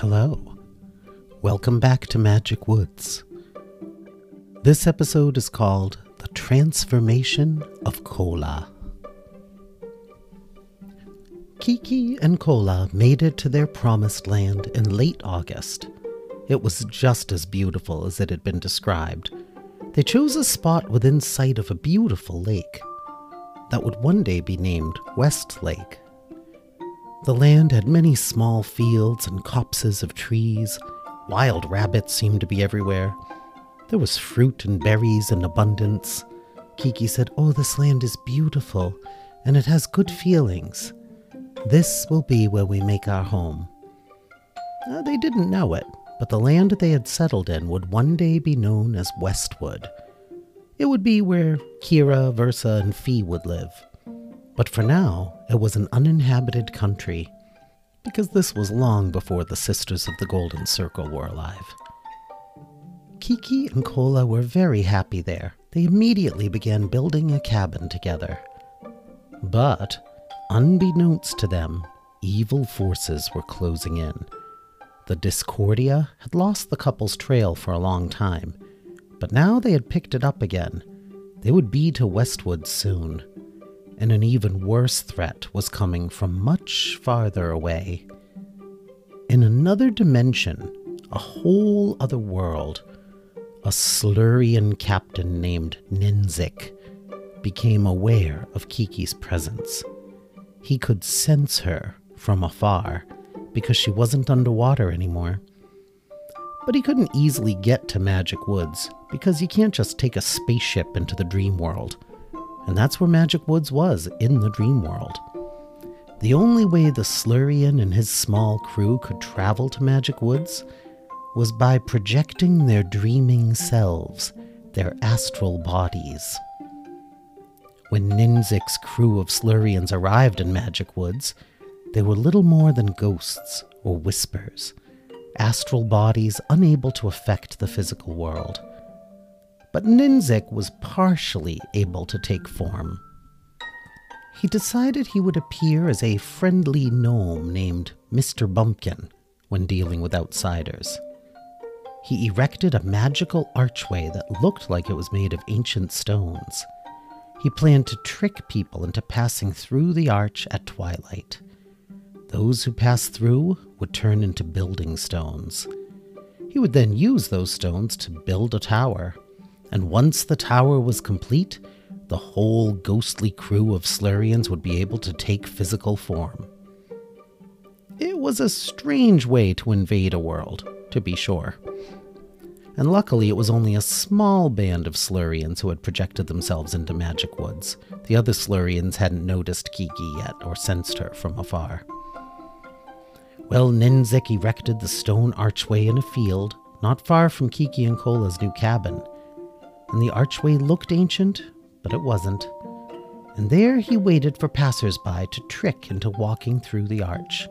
Hello. Welcome back to Magic Woods. This episode is called The Transformation of Kola. Kiki and Kola made it to their promised land in late August. It was just as beautiful as it had been described. They chose a spot within sight of a beautiful lake that would one day be named West Lake. The land had many small fields and copses of trees. Wild rabbits seemed to be everywhere. There was fruit and berries in abundance. Kiki said, Oh, this land is beautiful, and it has good feelings. This will be where we make our home. Uh, they didn't know it, but the land they had settled in would one day be known as Westwood. It would be where Kira, Versa, and Fee would live. But for now, it was an uninhabited country, because this was long before the Sisters of the Golden Circle were alive. Kiki and Kola were very happy there. They immediately began building a cabin together. But, unbeknownst to them, evil forces were closing in. The Discordia had lost the couple's trail for a long time, but now they had picked it up again. They would be to Westwood soon and an even worse threat was coming from much farther away. In another dimension, a whole other world, a Slurian captain named Ninzik became aware of Kiki's presence. He could sense her from afar because she wasn't underwater anymore. But he couldn't easily get to Magic Woods because you can't just take a spaceship into the dream world and that's where Magic Woods was, in the dream world. The only way the Slurian and his small crew could travel to Magic Woods was by projecting their dreaming selves, their astral bodies. When Ninzik's crew of Slurians arrived in Magic Woods, they were little more than ghosts or whispers, astral bodies unable to affect the physical world but Ninzik was partially able to take form. He decided he would appear as a friendly gnome named Mr. Bumpkin when dealing with outsiders. He erected a magical archway that looked like it was made of ancient stones. He planned to trick people into passing through the arch at twilight. Those who passed through would turn into building stones. He would then use those stones to build a tower and once the tower was complete, the whole ghostly crew of Slurians would be able to take physical form. It was a strange way to invade a world, to be sure. And luckily, it was only a small band of Slurians who had projected themselves into Magic Woods. The other Slurians hadn't noticed Kiki yet or sensed her from afar. Well, Ninzik erected the stone archway in a field not far from Kiki and Kola's new cabin and the archway looked ancient, but it wasn't. And there he waited for passers-by to trick into walking through the arch.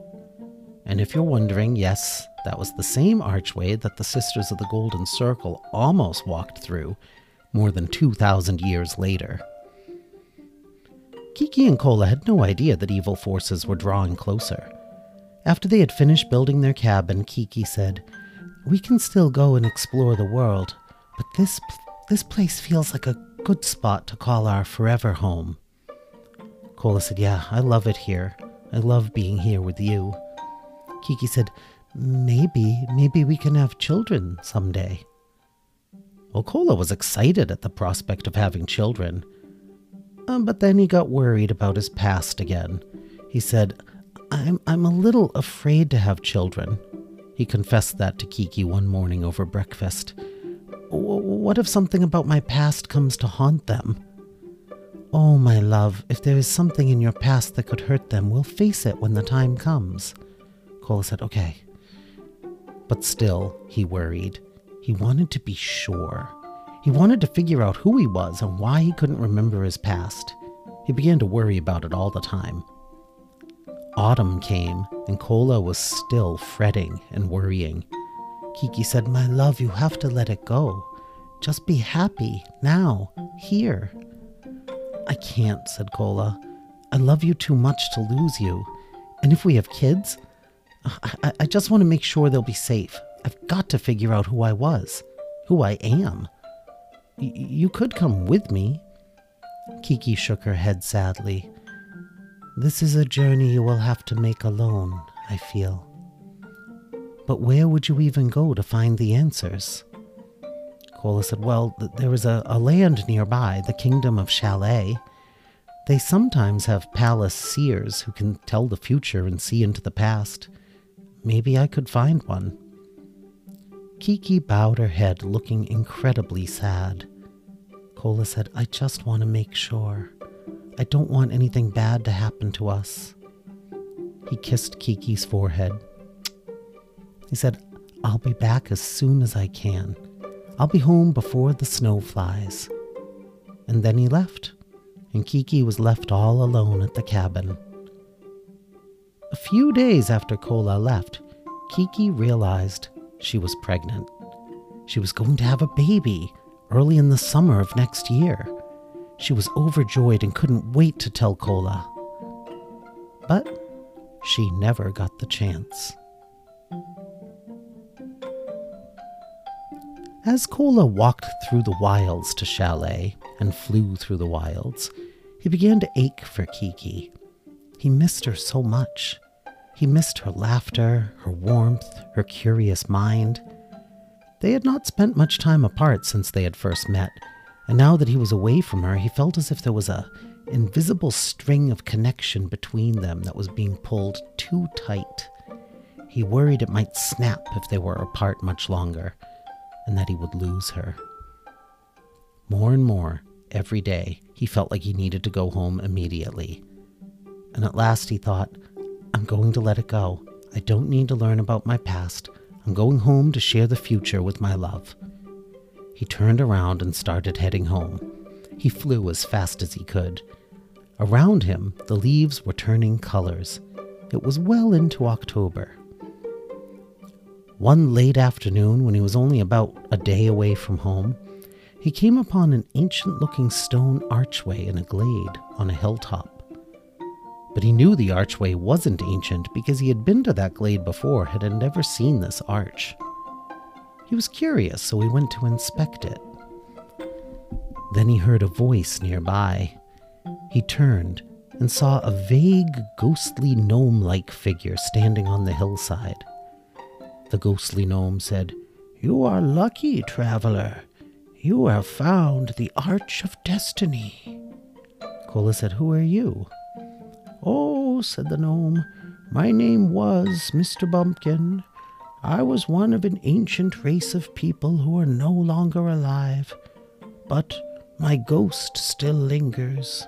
And if you're wondering, yes, that was the same archway that the Sisters of the Golden Circle almost walked through more than 2,000 years later. Kiki and Kola had no idea that evil forces were drawing closer. After they had finished building their cabin, Kiki said, We can still go and explore the world, but this this place feels like a good spot to call our forever home. Kola said, Yeah, I love it here. I love being here with you. Kiki said, Maybe, maybe we can have children someday. Well, Kola was excited at the prospect of having children. Um, but then he got worried about his past again. He said, I'm, I'm a little afraid to have children. He confessed that to Kiki one morning over breakfast. What if something about my past comes to haunt them? Oh, my love, if there is something in your past that could hurt them, we'll face it when the time comes. Kola said, Okay. But still, he worried. He wanted to be sure. He wanted to figure out who he was and why he couldn't remember his past. He began to worry about it all the time. Autumn came, and Kola was still fretting and worrying. Kiki said, My love, you have to let it go. Just be happy, now, here. I can't, said Kola. I love you too much to lose you. And if we have kids, I, I just want to make sure they'll be safe. I've got to figure out who I was, who I am. Y- you could come with me. Kiki shook her head sadly. This is a journey you will have to make alone, I feel. But where would you even go to find the answers? Kola said, Well, th- there is a, a land nearby, the kingdom of Chalet. They sometimes have palace seers who can tell the future and see into the past. Maybe I could find one. Kiki bowed her head, looking incredibly sad. Kola said, I just want to make sure. I don't want anything bad to happen to us. He kissed Kiki's forehead. He said, I'll be back as soon as I can. I'll be home before the snow flies. And then he left, and Kiki was left all alone at the cabin. A few days after Kola left, Kiki realized she was pregnant. She was going to have a baby early in the summer of next year. She was overjoyed and couldn't wait to tell Kola. But she never got the chance. As Kola walked through the wilds to Chalet and flew through the wilds, he began to ache for Kiki. He missed her so much. He missed her laughter, her warmth, her curious mind. They had not spent much time apart since they had first met, and now that he was away from her, he felt as if there was a invisible string of connection between them that was being pulled too tight. He worried it might snap if they were apart much longer, and that he would lose her. More and more, every day, he felt like he needed to go home immediately. And at last he thought, I'm going to let it go. I don't need to learn about my past. I'm going home to share the future with my love. He turned around and started heading home. He flew as fast as he could. Around him, the leaves were turning colors. It was well into October. One late afternoon, when he was only about a day away from home, he came upon an ancient looking stone archway in a glade on a hilltop. But he knew the archway wasn't ancient because he had been to that glade before and had never seen this arch. He was curious, so he went to inspect it. Then he heard a voice nearby. He turned and saw a vague, ghostly gnome like figure standing on the hillside. The ghostly gnome said, You are lucky, traveler. You have found the Arch of Destiny. Kola said, Who are you? Oh, said the gnome, my name was Mr. Bumpkin. I was one of an ancient race of people who are no longer alive, but my ghost still lingers.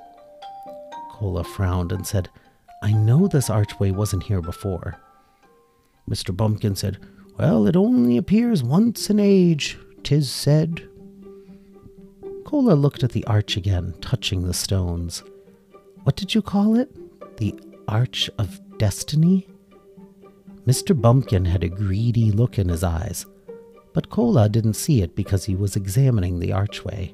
Kola frowned and said, I know this archway wasn't here before. Mr. Bumpkin said, Well, it only appears once in age, tis said. Kola looked at the arch again, touching the stones. What did you call it? The Arch of Destiny? Mr. Bumpkin had a greedy look in his eyes, but Kola didn't see it because he was examining the archway.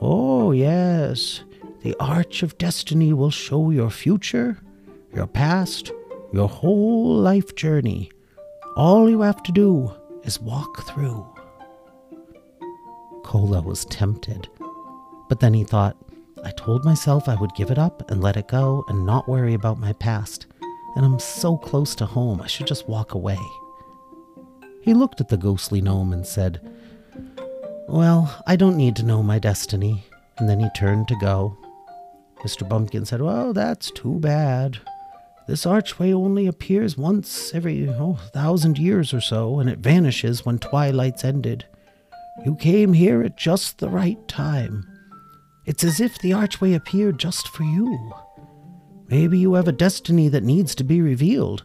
Oh, yes, the Arch of Destiny will show your future, your past, your whole life journey. All you have to do is walk through. Kola was tempted, but then he thought, I told myself I would give it up and let it go and not worry about my past, and I'm so close to home, I should just walk away. He looked at the ghostly gnome and said, Well, I don't need to know my destiny. And then he turned to go. Mr. Bumpkin said, Well, that's too bad. This archway only appears once every oh, thousand years or so, and it vanishes when twilight's ended. You came here at just the right time. It's as if the archway appeared just for you. Maybe you have a destiny that needs to be revealed,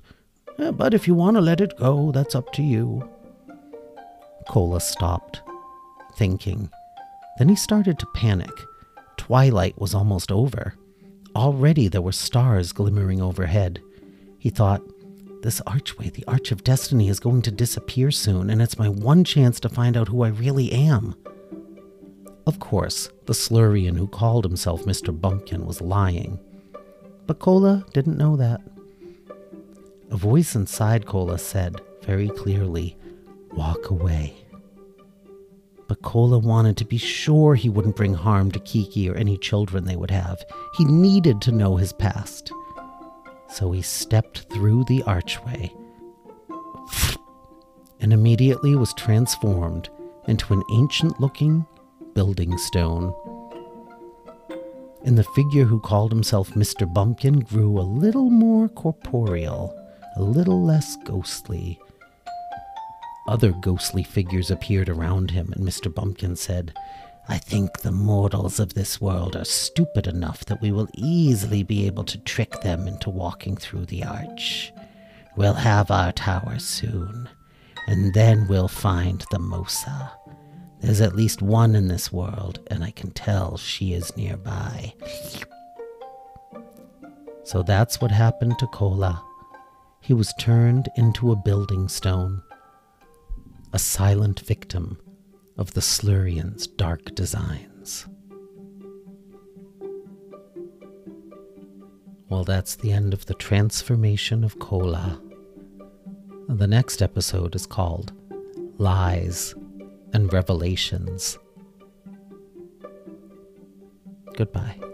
Eh, but if you want to let it go, that's up to you. Kola stopped, thinking. Then he started to panic. Twilight was almost over. Already there were stars glimmering overhead. He thought, this archway, the Arch of Destiny, is going to disappear soon, and it's my one chance to find out who I really am. Of course, the Slurian who called himself Mr. Bumpkin was lying. But Kola didn't know that. A voice inside Kola said very clearly, Walk away. But Kola wanted to be sure he wouldn't bring harm to Kiki or any children they would have. He needed to know his past. So he stepped through the archway and immediately was transformed into an ancient looking building stone. And the figure who called himself Mr. Bumpkin grew a little more corporeal, a little less ghostly. Other ghostly figures appeared around him, and Mr. Bumpkin said, I think the mortals of this world are stupid enough that we will easily be able to trick them into walking through the arch. We'll have our tower soon, and then we'll find the Mosa. There's at least one in this world, and I can tell she is nearby. So that's what happened to Kola. He was turned into a building stone, a silent victim of the Slurian's dark designs. Well, that's the end of the transformation of Kola. The next episode is called Lies and Revelations. Goodbye.